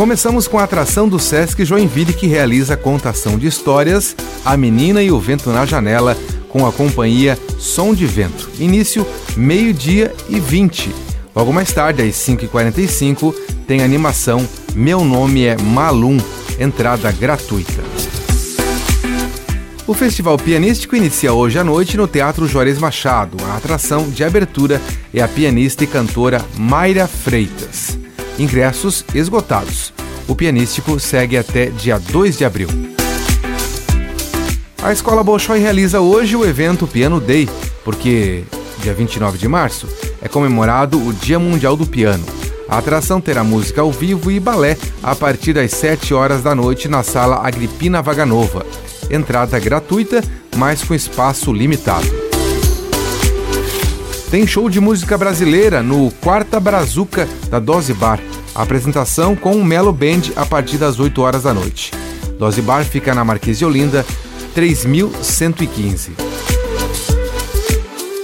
Começamos com a atração do Sesc Joinville que realiza a contação de histórias A Menina e o Vento na Janela com a companhia Som de Vento. Início meio-dia e 20. Logo mais tarde, às 5h45, tem animação Meu Nome é Malum, entrada gratuita. O Festival Pianístico inicia hoje à noite no Teatro Juarez Machado. A atração de abertura é a pianista e cantora Mayra Freitas. Ingressos esgotados. O pianístico segue até dia 2 de abril. A Escola Bolshoi realiza hoje o evento Piano Day, porque dia 29 de março é comemorado o Dia Mundial do Piano. A atração terá música ao vivo e balé a partir das 7 horas da noite na sala Agripina Vaganova. Entrada gratuita, mas com espaço limitado. Tem show de música brasileira no Quarta Brazuca da Dose Bar. apresentação com o Melo Band a partir das 8 horas da noite. Dose Bar fica na Marquise Olinda, 3115.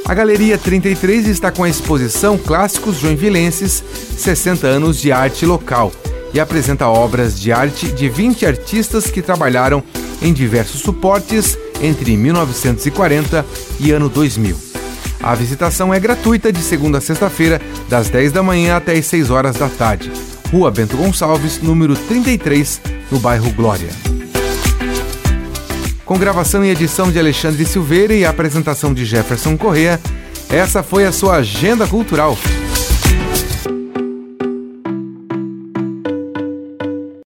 A Galeria 33 está com a exposição Clássicos Joinvilenses 60 anos de arte local e apresenta obras de arte de 20 artistas que trabalharam em diversos suportes entre 1940 e ano 2000. A visitação é gratuita de segunda a sexta-feira, das 10 da manhã até as 6 horas da tarde. Rua Bento Gonçalves, número 33, no bairro Glória. Com gravação e edição de Alexandre Silveira e apresentação de Jefferson Correa, essa foi a sua agenda cultural.